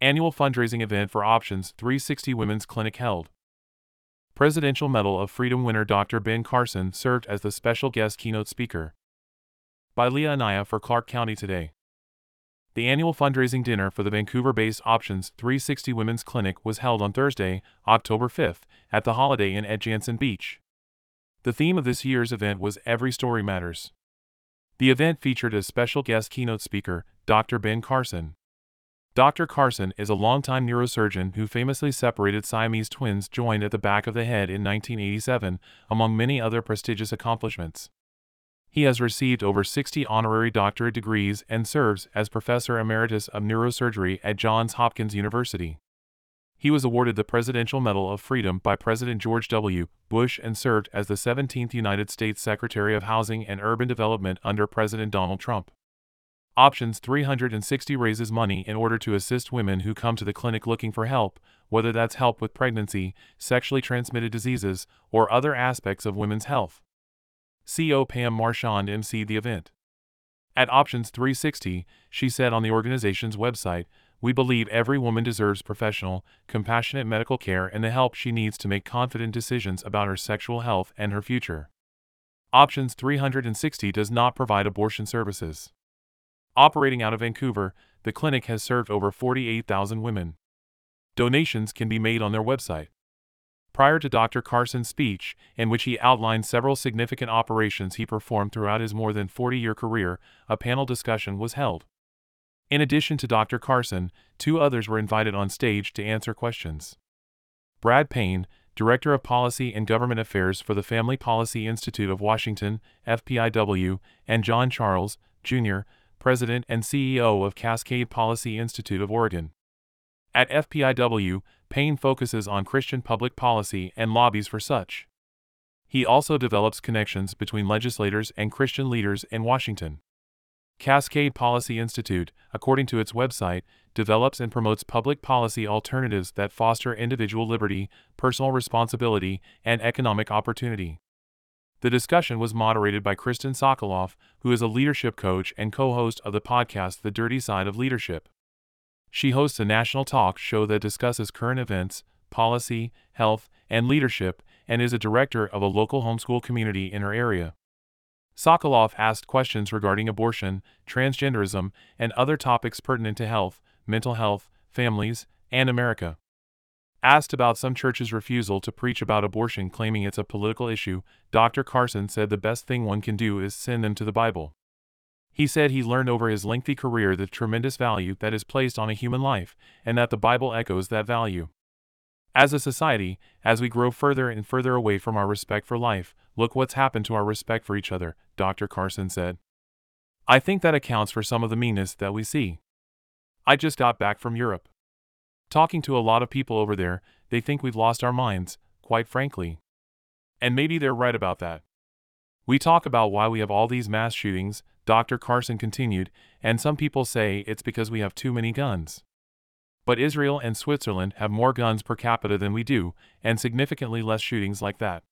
Annual fundraising event for Options 360 Women's Clinic held. Presidential Medal of Freedom winner Dr. Ben Carson served as the special guest keynote speaker. By Leah Anaya for Clark County Today. The annual fundraising dinner for the Vancouver based Options 360 Women's Clinic was held on Thursday, October 5th, at the Holiday Inn at Jantzen Beach. The theme of this year's event was Every Story Matters. The event featured a special guest keynote speaker, Dr. Ben Carson. Dr. Carson is a longtime neurosurgeon who famously separated Siamese twins joined at the back of the head in 1987, among many other prestigious accomplishments. He has received over 60 honorary doctorate degrees and serves as Professor Emeritus of Neurosurgery at Johns Hopkins University. He was awarded the Presidential Medal of Freedom by President George W. Bush and served as the 17th United States Secretary of Housing and Urban Development under President Donald Trump. Options 360 raises money in order to assist women who come to the clinic looking for help, whether that's help with pregnancy, sexually transmitted diseases, or other aspects of women's health. CEO Pam Marchand emceed the event. At Options 360, she said on the organization's website, We believe every woman deserves professional, compassionate medical care and the help she needs to make confident decisions about her sexual health and her future. Options 360 does not provide abortion services. Operating out of Vancouver, the clinic has served over 48,000 women. Donations can be made on their website. Prior to Dr. Carson's speech, in which he outlined several significant operations he performed throughout his more than 40 year career, a panel discussion was held. In addition to Dr. Carson, two others were invited on stage to answer questions. Brad Payne, Director of Policy and Government Affairs for the Family Policy Institute of Washington, FPIW, and John Charles, Jr., President and CEO of Cascade Policy Institute of Oregon. At FPIW, Payne focuses on Christian public policy and lobbies for such. He also develops connections between legislators and Christian leaders in Washington. Cascade Policy Institute, according to its website, develops and promotes public policy alternatives that foster individual liberty, personal responsibility, and economic opportunity. The discussion was moderated by Kristin Sokoloff, who is a leadership coach and co host of the podcast The Dirty Side of Leadership. She hosts a national talk show that discusses current events, policy, health, and leadership, and is a director of a local homeschool community in her area. Sokoloff asked questions regarding abortion, transgenderism, and other topics pertinent to health, mental health, families, and America. Asked about some churches' refusal to preach about abortion, claiming it's a political issue, Dr. Carson said the best thing one can do is send them to the Bible. He said he learned over his lengthy career the tremendous value that is placed on a human life, and that the Bible echoes that value. As a society, as we grow further and further away from our respect for life, look what's happened to our respect for each other, Dr. Carson said. I think that accounts for some of the meanness that we see. I just got back from Europe. Talking to a lot of people over there, they think we've lost our minds, quite frankly. And maybe they're right about that. We talk about why we have all these mass shootings, Dr. Carson continued, and some people say it's because we have too many guns. But Israel and Switzerland have more guns per capita than we do, and significantly less shootings like that.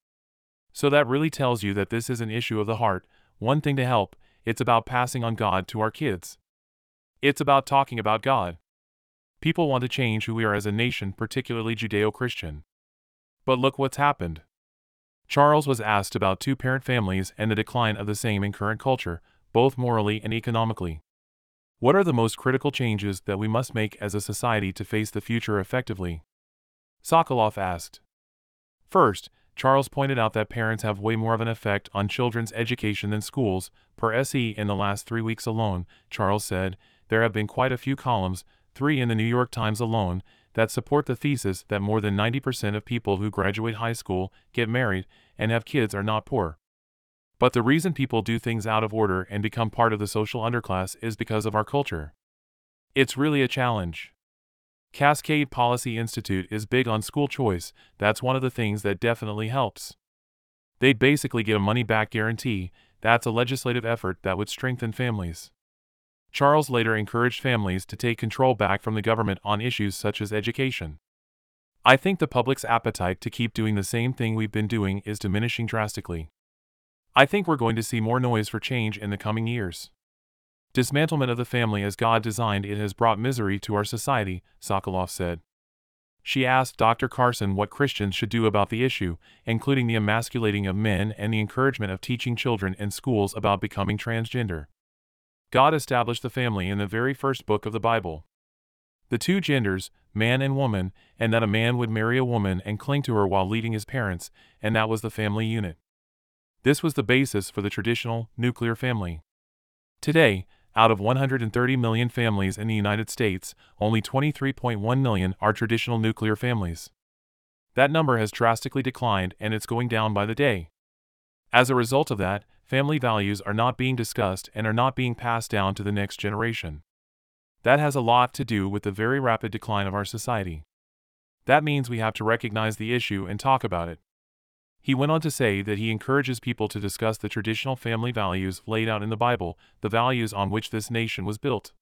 So that really tells you that this is an issue of the heart, one thing to help, it's about passing on God to our kids. It's about talking about God. People want to change who we are as a nation, particularly Judeo Christian. But look what's happened. Charles was asked about two parent families and the decline of the same in current culture, both morally and economically. What are the most critical changes that we must make as a society to face the future effectively? Sokoloff asked. First, Charles pointed out that parents have way more of an effect on children's education than schools. Per SE in the last three weeks alone, Charles said, there have been quite a few columns three in the New York Times alone, that support the thesis that more than 90% of people who graduate high school, get married, and have kids are not poor. But the reason people do things out of order and become part of the social underclass is because of our culture. It's really a challenge. Cascade Policy Institute is big on school choice, that's one of the things that definitely helps. They'd basically give a money back guarantee, that's a legislative effort that would strengthen families. Charles later encouraged families to take control back from the government on issues such as education. I think the public's appetite to keep doing the same thing we've been doing is diminishing drastically. I think we're going to see more noise for change in the coming years. Dismantlement of the family as God designed it has brought misery to our society, Sokoloff said. She asked Dr. Carson what Christians should do about the issue, including the emasculating of men and the encouragement of teaching children in schools about becoming transgender. God established the family in the very first book of the Bible. The two genders, man and woman, and that a man would marry a woman and cling to her while leading his parents, and that was the family unit. This was the basis for the traditional, nuclear family. Today, out of 130 million families in the United States, only 23.1 million are traditional nuclear families. That number has drastically declined and it's going down by the day. As a result of that, family values are not being discussed and are not being passed down to the next generation. That has a lot to do with the very rapid decline of our society. That means we have to recognize the issue and talk about it. He went on to say that he encourages people to discuss the traditional family values laid out in the Bible, the values on which this nation was built.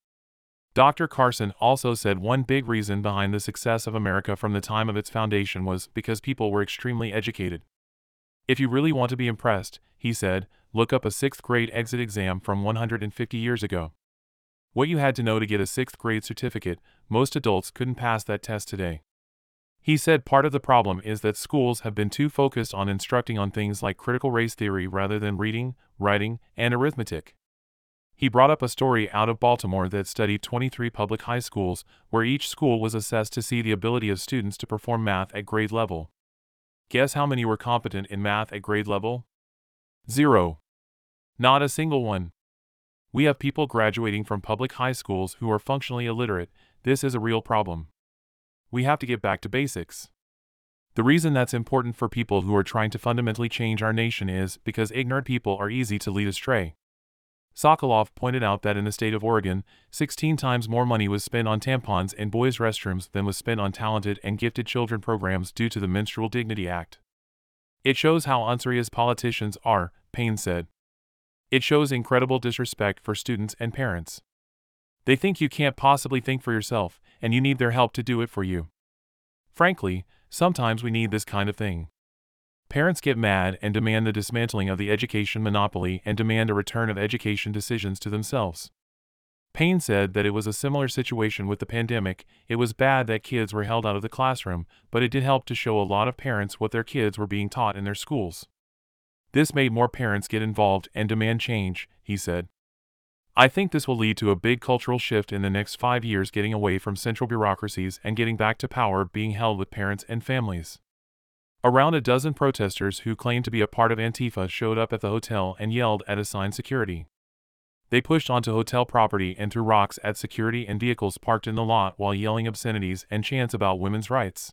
Dr. Carson also said one big reason behind the success of America from the time of its foundation was because people were extremely educated. If you really want to be impressed, he said, look up a sixth grade exit exam from 150 years ago. What you had to know to get a sixth grade certificate, most adults couldn't pass that test today. He said part of the problem is that schools have been too focused on instructing on things like critical race theory rather than reading, writing, and arithmetic. He brought up a story out of Baltimore that studied 23 public high schools, where each school was assessed to see the ability of students to perform math at grade level. Guess how many were competent in math at grade level? Zero. Not a single one. We have people graduating from public high schools who are functionally illiterate. This is a real problem we have to get back to basics. The reason that's important for people who are trying to fundamentally change our nation is because ignorant people are easy to lead astray. Sokoloff pointed out that in the state of Oregon, 16 times more money was spent on tampons and boys' restrooms than was spent on talented and gifted children programs due to the Menstrual Dignity Act. It shows how unserious politicians are, Payne said. It shows incredible disrespect for students and parents. They think you can't possibly think for yourself, and you need their help to do it for you. Frankly, sometimes we need this kind of thing. Parents get mad and demand the dismantling of the education monopoly and demand a return of education decisions to themselves. Payne said that it was a similar situation with the pandemic. It was bad that kids were held out of the classroom, but it did help to show a lot of parents what their kids were being taught in their schools. This made more parents get involved and demand change, he said. I think this will lead to a big cultural shift in the next five years getting away from central bureaucracies and getting back to power being held with parents and families. Around a dozen protesters who claimed to be a part of Antifa showed up at the hotel and yelled at assigned security. They pushed onto hotel property and threw rocks at security and vehicles parked in the lot while yelling obscenities and chants about women's rights.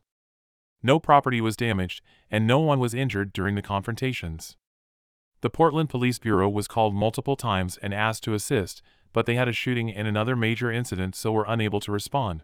No property was damaged, and no one was injured during the confrontations. The Portland Police Bureau was called multiple times and asked to assist, but they had a shooting and another major incident so were unable to respond.